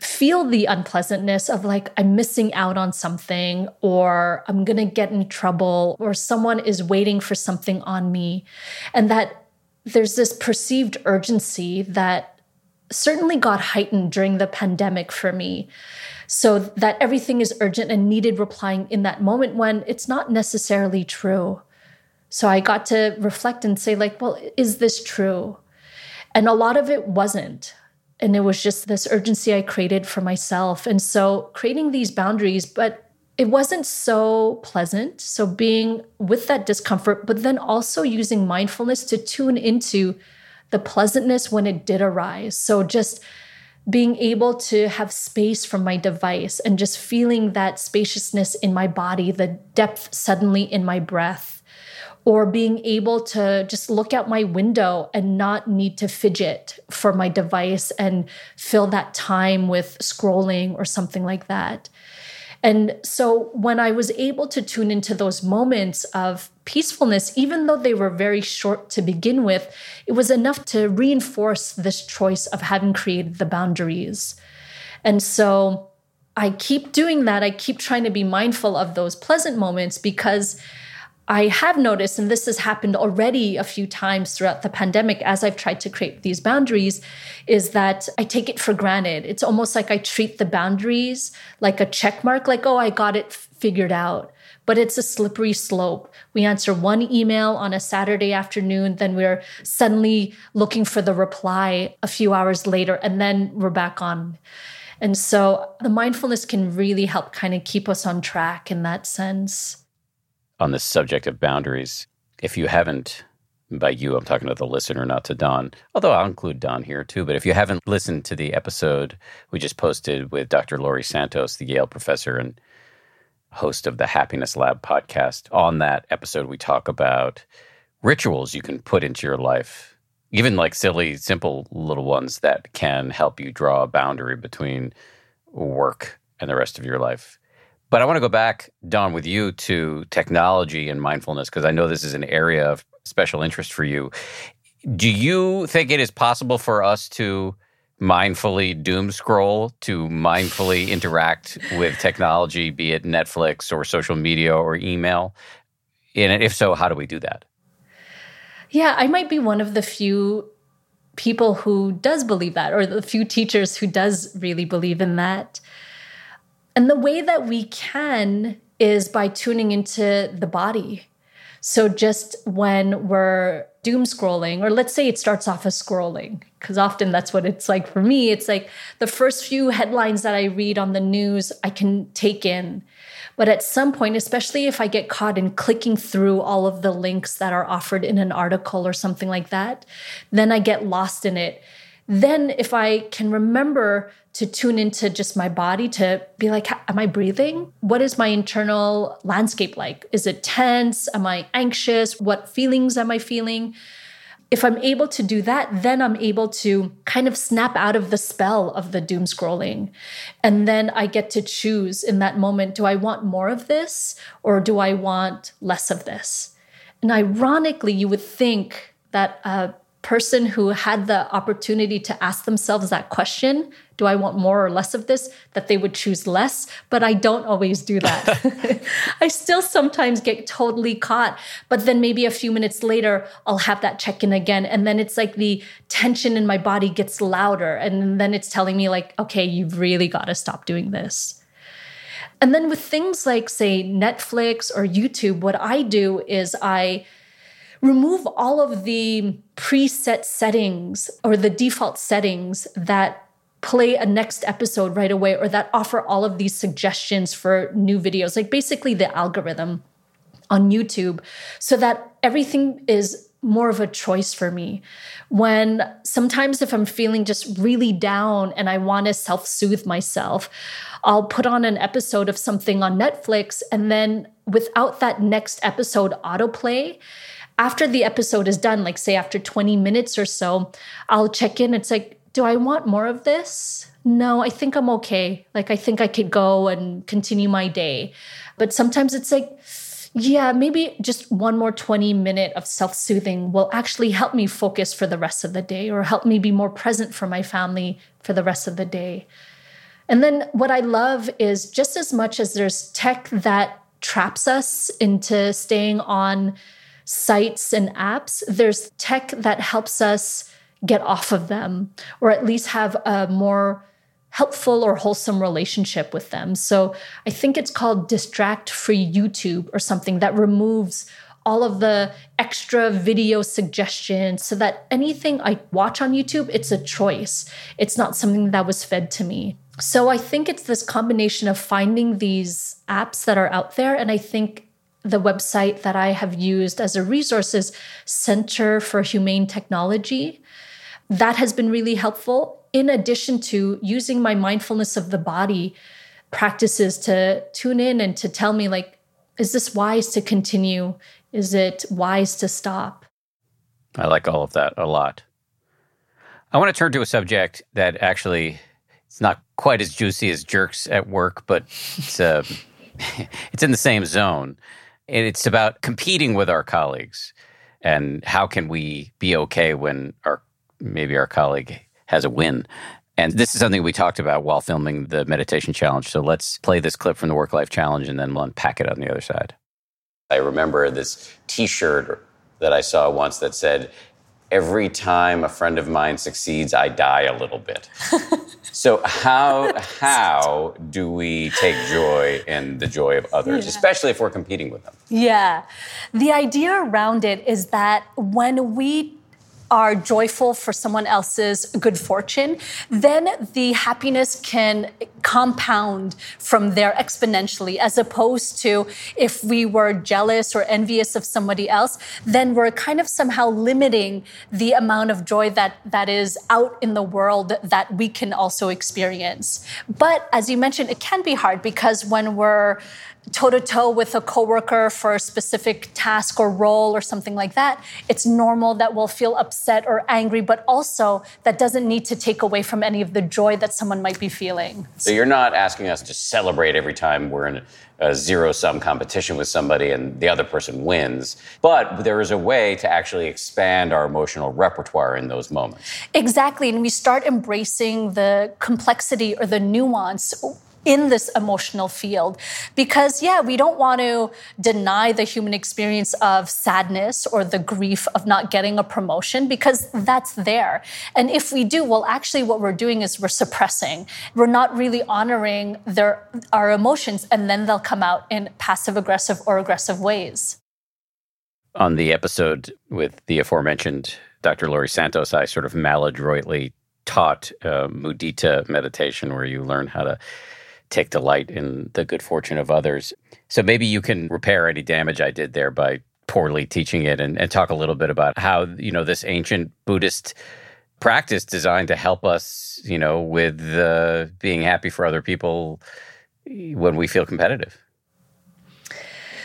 B: feel the unpleasantness of like I'm missing out on something or I'm going to get in trouble or someone is waiting for something on me. And that there's this perceived urgency that certainly got heightened during the pandemic for me. So that everything is urgent and needed replying in that moment when it's not necessarily true. So i got to reflect and say like well is this true? And a lot of it wasn't and it was just this urgency I created for myself. And so creating these boundaries, but it wasn't so pleasant. So, being with that discomfort, but then also using mindfulness to tune into the pleasantness when it did arise. So, just being able to have space from my device and just feeling that spaciousness in my body, the depth suddenly in my breath, or being able to just look out my window and not need to fidget for my device and fill that time with scrolling or something like that. And so when I was able to tune into those moments of peacefulness, even though they were very short to begin with, it was enough to reinforce this choice of having created the boundaries. And so I keep doing that. I keep trying to be mindful of those pleasant moments because I have noticed, and this has happened already a few times throughout the pandemic as I've tried to create these boundaries, is that I take it for granted. It's almost like I treat the boundaries like a check mark, like, oh, I got it figured out. But it's a slippery slope. We answer one email on a Saturday afternoon, then we're suddenly looking for the reply a few hours later, and then we're back on. And so the mindfulness can really help kind of keep us on track in that sense
A: on the subject of boundaries. If you haven't, by you, I'm talking to the listener, not to Dawn, although I'll include Dawn here too. But if you haven't listened to the episode we just posted with Dr. Laurie Santos, the Yale professor and host of the Happiness Lab podcast, on that episode, we talk about rituals you can put into your life, even like silly, simple little ones that can help you draw a boundary between work and the rest of your life. But I want to go back, Dawn, with you to technology and mindfulness, because I know this is an area of special interest for you. Do you think it is possible for us to mindfully doom scroll, to mindfully interact with technology, be it Netflix or social media or email? And if so, how do we do that?
B: Yeah, I might be one of the few people who does believe that, or the few teachers who does really believe in that. And the way that we can is by tuning into the body. So just when we're doom scrolling, or let's say it starts off as scrolling, because often that's what it's like for me. It's like the first few headlines that I read on the news, I can take in. But at some point, especially if I get caught in clicking through all of the links that are offered in an article or something like that, then I get lost in it. Then, if I can remember to tune into just my body to be like, am I breathing? What is my internal landscape like? Is it tense? Am I anxious? What feelings am I feeling? If I'm able to do that, then I'm able to kind of snap out of the spell of the doom scrolling. And then I get to choose in that moment do I want more of this or do I want less of this? And ironically, you would think that a person who had the opportunity to ask themselves that question do I want more or less of this? That they would choose less, but I don't always do that. I still sometimes get totally caught, but then maybe a few minutes later, I'll have that check in again. And then it's like the tension in my body gets louder. And then it's telling me, like, okay, you've really got to stop doing this. And then with things like, say, Netflix or YouTube, what I do is I remove all of the preset settings or the default settings that play a next episode right away or that offer all of these suggestions for new videos, like basically the algorithm on YouTube, so that everything is more of a choice for me. When sometimes if I'm feeling just really down and I want to self soothe myself, I'll put on an episode of something on Netflix and then without that next episode autoplay, after the episode is done, like say after 20 minutes or so, I'll check in. It's like, do I want more of this? No, I think I'm okay. Like, I think I could go and continue my day. But sometimes it's like, yeah, maybe just one more 20 minute of self soothing will actually help me focus for the rest of the day or help me be more present for my family for the rest of the day. And then what I love is just as much as there's tech that traps us into staying on sites and apps, there's tech that helps us get off of them or at least have a more helpful or wholesome relationship with them. So I think it's called distract free YouTube or something that removes all of the extra video suggestions so that anything I watch on YouTube, it's a choice. It's not something that was fed to me. So I think it's this combination of finding these apps that are out there. And I think the website that I have used as a resource is Center for Humane Technology. That has been really helpful, in addition to using my mindfulness of the body practices to tune in and to tell me, like, is this wise to continue? Is it wise to stop?
A: I like all of that a lot. I want to turn to a subject that actually it's not quite as juicy as jerks at work, but it's uh, it's in the same zone. And it's about competing with our colleagues and how can we be okay when our maybe our colleague has a win. And this is something we talked about while filming the meditation challenge. So let's play this clip from the work life challenge and then we'll unpack it on the other side. I remember this t shirt that I saw once that said, Every time a friend of mine succeeds, I die a little bit. so how how do we take joy in the joy of others, yeah. especially if we're competing with them?
B: Yeah. The idea around it is that when we are joyful for someone else's good fortune, then the happiness can compound from there exponentially, as opposed to if we were jealous or envious of somebody else, then we're kind of somehow limiting the amount of joy that, that is out in the world that we can also experience. But as you mentioned, it can be hard because when we're toe to toe with a coworker for a specific task or role or something like that, it's normal that we'll feel upset or angry, but also that doesn't need to take away from any of the joy that someone might be feeling.
A: So you're not asking us to celebrate every time we're in a zero sum competition with somebody and the other person wins, but there is a way to actually expand our emotional repertoire in those moments.
B: Exactly. And we start embracing the complexity or the nuance in this emotional field. Because, yeah, we don't want to deny the human experience of sadness or the grief of not getting a promotion because that's there. And if we do, well, actually, what we're doing is we're suppressing. We're not really honoring their, our emotions, and then they'll come out in passive aggressive or aggressive ways.
A: On the episode with the aforementioned Dr. Laurie Santos, I sort of maladroitly taught uh, mudita meditation, where you learn how to take delight in the good fortune of others. So maybe you can repair any damage I did there by poorly teaching it and, and talk a little bit about how, you know, this ancient Buddhist practice designed to help us, you know, with being happy for other people when we feel competitive.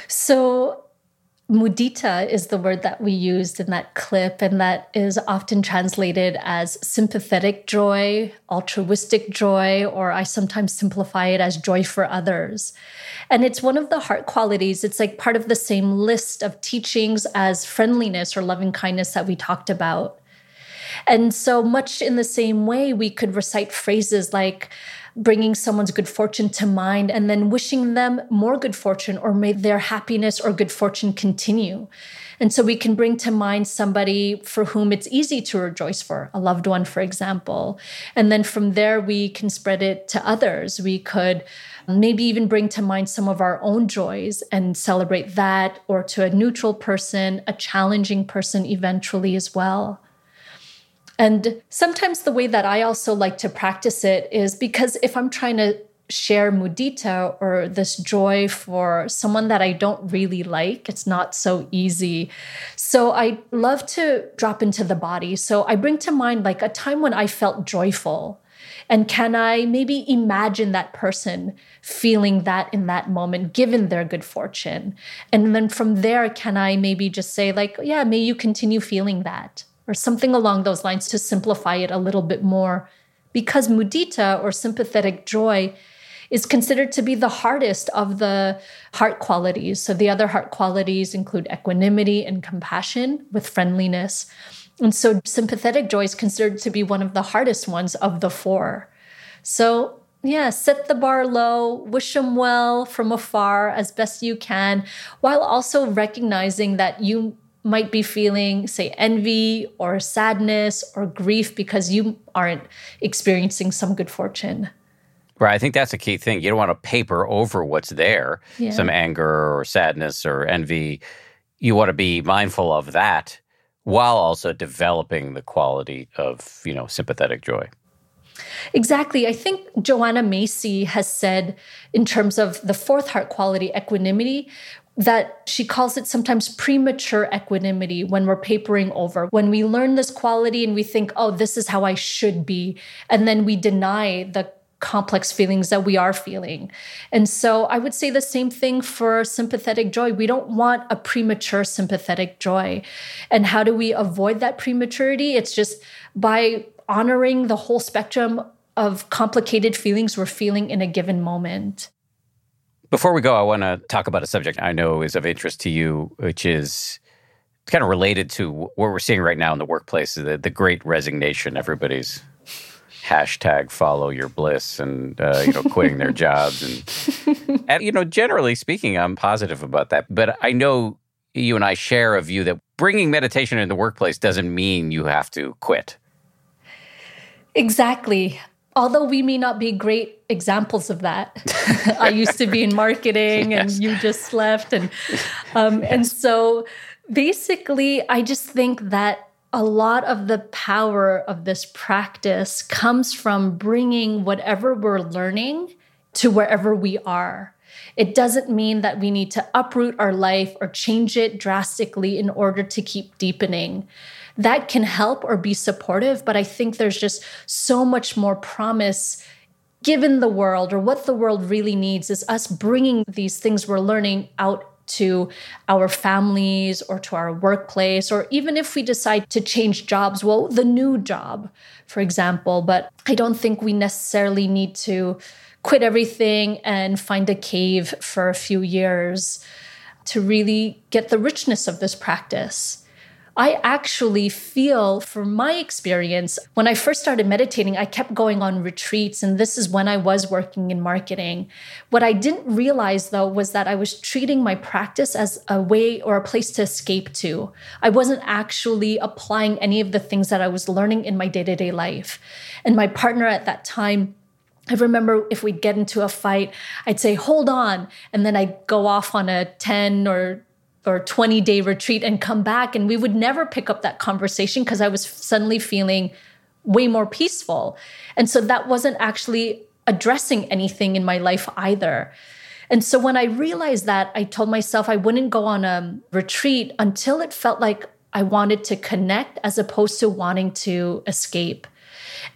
B: So Mudita is the word that we used in that clip, and that is often translated as sympathetic joy, altruistic joy, or I sometimes simplify it as joy for others. And it's one of the heart qualities. It's like part of the same list of teachings as friendliness or loving kindness that we talked about. And so, much in the same way, we could recite phrases like, bringing someone's good fortune to mind and then wishing them more good fortune or may their happiness or good fortune continue. And so we can bring to mind somebody for whom it's easy to rejoice for, a loved one, for example. And then from there, we can spread it to others. We could maybe even bring to mind some of our own joys and celebrate that, or to a neutral person, a challenging person eventually as well. And sometimes the way that I also like to practice it is because if I'm trying to share mudita or this joy for someone that I don't really like, it's not so easy. So I love to drop into the body. So I bring to mind like a time when I felt joyful. And can I maybe imagine that person feeling that in that moment, given their good fortune? And then from there, can I maybe just say, like, yeah, may you continue feeling that? Or something along those lines to simplify it a little bit more. Because mudita or sympathetic joy is considered to be the hardest of the heart qualities. So the other heart qualities include equanimity and compassion with friendliness. And so sympathetic joy is considered to be one of the hardest ones of the four. So yeah, set the bar low, wish them well from afar as best you can, while also recognizing that you might be feeling, say, envy or sadness or grief because you aren't experiencing some good fortune.
A: Right. I think that's a key thing. You don't want to paper over what's there, yeah. some anger or sadness or envy. You want to be mindful of that while also developing the quality of, you know, sympathetic joy.
B: Exactly. I think Joanna Macy has said, in terms of the fourth heart quality, equanimity, that she calls it sometimes premature equanimity when we're papering over. When we learn this quality and we think, oh, this is how I should be. And then we deny the complex feelings that we are feeling. And so I would say the same thing for sympathetic joy. We don't want a premature sympathetic joy. And how do we avoid that prematurity? It's just by honoring the whole spectrum of complicated feelings we're feeling in a given moment.
A: Before we go, I want to talk about a subject I know is of interest to you, which is kind of related to what we're seeing right now in the workplace the, the great resignation. Everybody's hashtag follow your bliss and uh, you know quitting their jobs and, and you know generally speaking i'm positive about that. But i know you and i share a view that bringing meditation in the workplace doesn't mean you have to quit.
B: Exactly although we may not be great examples of that i used to be in marketing yes. and you just left and um, yes. and so basically i just think that a lot of the power of this practice comes from bringing whatever we're learning to wherever we are it doesn't mean that we need to uproot our life or change it drastically in order to keep deepening that can help or be supportive. But I think there's just so much more promise given the world or what the world really needs is us bringing these things we're learning out to our families or to our workplace, or even if we decide to change jobs, well, the new job, for example. But I don't think we necessarily need to quit everything and find a cave for a few years to really get the richness of this practice. I actually feel, from my experience, when I first started meditating, I kept going on retreats, and this is when I was working in marketing. What I didn't realize, though, was that I was treating my practice as a way or a place to escape to. I wasn't actually applying any of the things that I was learning in my day to day life. And my partner at that time, I remember if we'd get into a fight, I'd say, hold on. And then I'd go off on a 10 or or 20 day retreat and come back and we would never pick up that conversation because I was suddenly feeling way more peaceful. And so that wasn't actually addressing anything in my life either. And so when I realized that, I told myself I wouldn't go on a retreat until it felt like I wanted to connect as opposed to wanting to escape.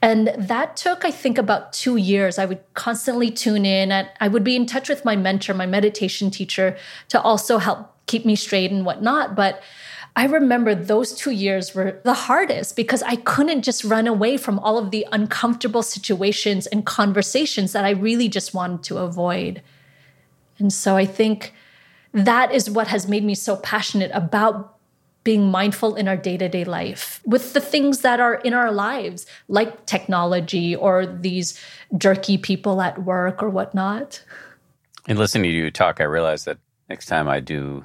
B: And that took, I think, about two years. I would constantly tune in and I would be in touch with my mentor, my meditation teacher, to also help keep me straight and whatnot. But I remember those two years were the hardest because I couldn't just run away from all of the uncomfortable situations and conversations that I really just wanted to avoid. And so I think that is what has made me so passionate about being mindful in our day to day life with the things that are in our lives, like technology or these jerky people at work or whatnot.
A: And listening to you talk, I realize that next time I do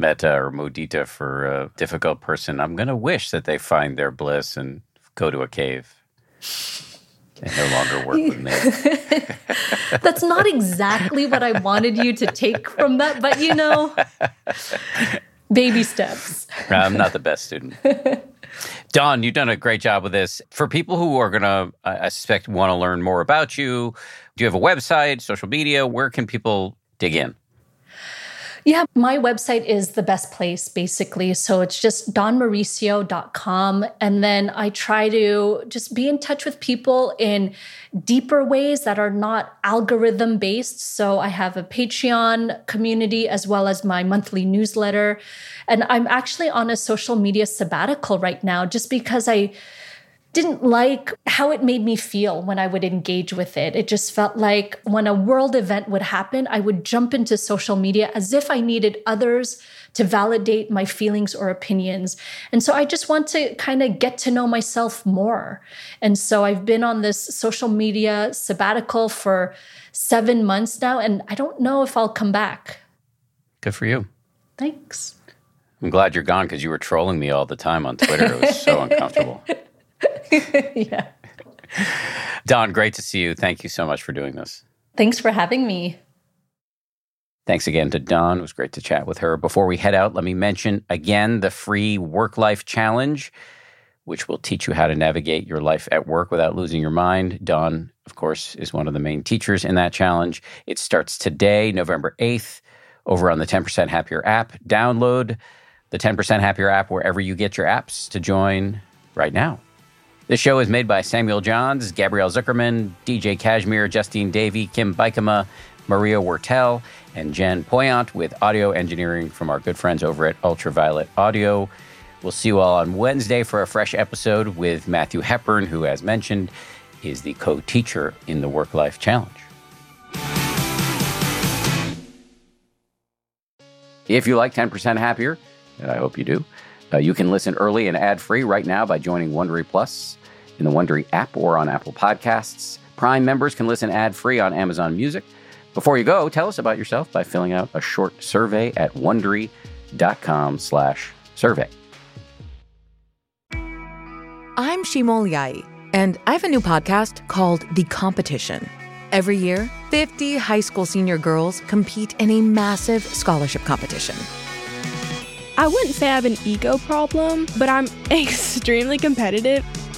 A: metta or mudita for a difficult person, I'm going to wish that they find their bliss and go to a cave and no longer work with
B: me. That's not exactly what I wanted you to take from that, but you know, baby steps.
A: I'm not the best student. Dawn, you've done a great job with this. For people who are going to, I suspect, want to learn more about you, do you have a website, social media? Where can people dig in?
B: Yeah, my website is the best place basically. So it's just dawnmauricio.com. And then I try to just be in touch with people in deeper ways that are not algorithm based. So I have a Patreon community as well as my monthly newsletter. And I'm actually on a social media sabbatical right now just because I didn't like how it made me feel when I would engage with it. It just felt like when a world event would happen, I would jump into social media as if I needed others to validate my feelings or opinions. And so I just want to kind of get to know myself more. And so I've been on this social media sabbatical for seven months now, and I don't know if I'll come back.
A: Good for you.
B: Thanks.
A: I'm glad you're gone because you were trolling me all the time on Twitter. It was so uncomfortable. yeah. Dawn, great to see you. Thank you so much for doing this.
B: Thanks for having me.
A: Thanks again to Dawn. It was great to chat with her. Before we head out, let me mention again the free Work Life Challenge which will teach you how to navigate your life at work without losing your mind. Dawn, of course, is one of the main teachers in that challenge. It starts today, November 8th, over on the 10% Happier app. Download the 10% Happier app wherever you get your apps to join right now. This show is made by Samuel Johns, Gabrielle Zuckerman, DJ Cashmere, Justine Davey, Kim Bikema, Maria Wurttele, and Jen Poyant with audio engineering from our good friends over at Ultraviolet Audio. We'll see you all on Wednesday for a fresh episode with Matthew Hepburn, who, as mentioned, is the co teacher in the Work Life Challenge. If you like 10% Happier, and I hope you do, uh, you can listen early and ad free right now by joining Wondery Plus in the Wondery app or on Apple Podcasts. Prime members can listen ad free on Amazon Music. Before you go, tell us about yourself by filling out a short survey at wondery.com/slash survey.
E: I'm Shima Oliaee, and I have a new podcast called The Competition. Every year, 50 high school senior girls compete in a massive scholarship competition.
F: I wouldn't say I have an ego problem, but I'm extremely competitive.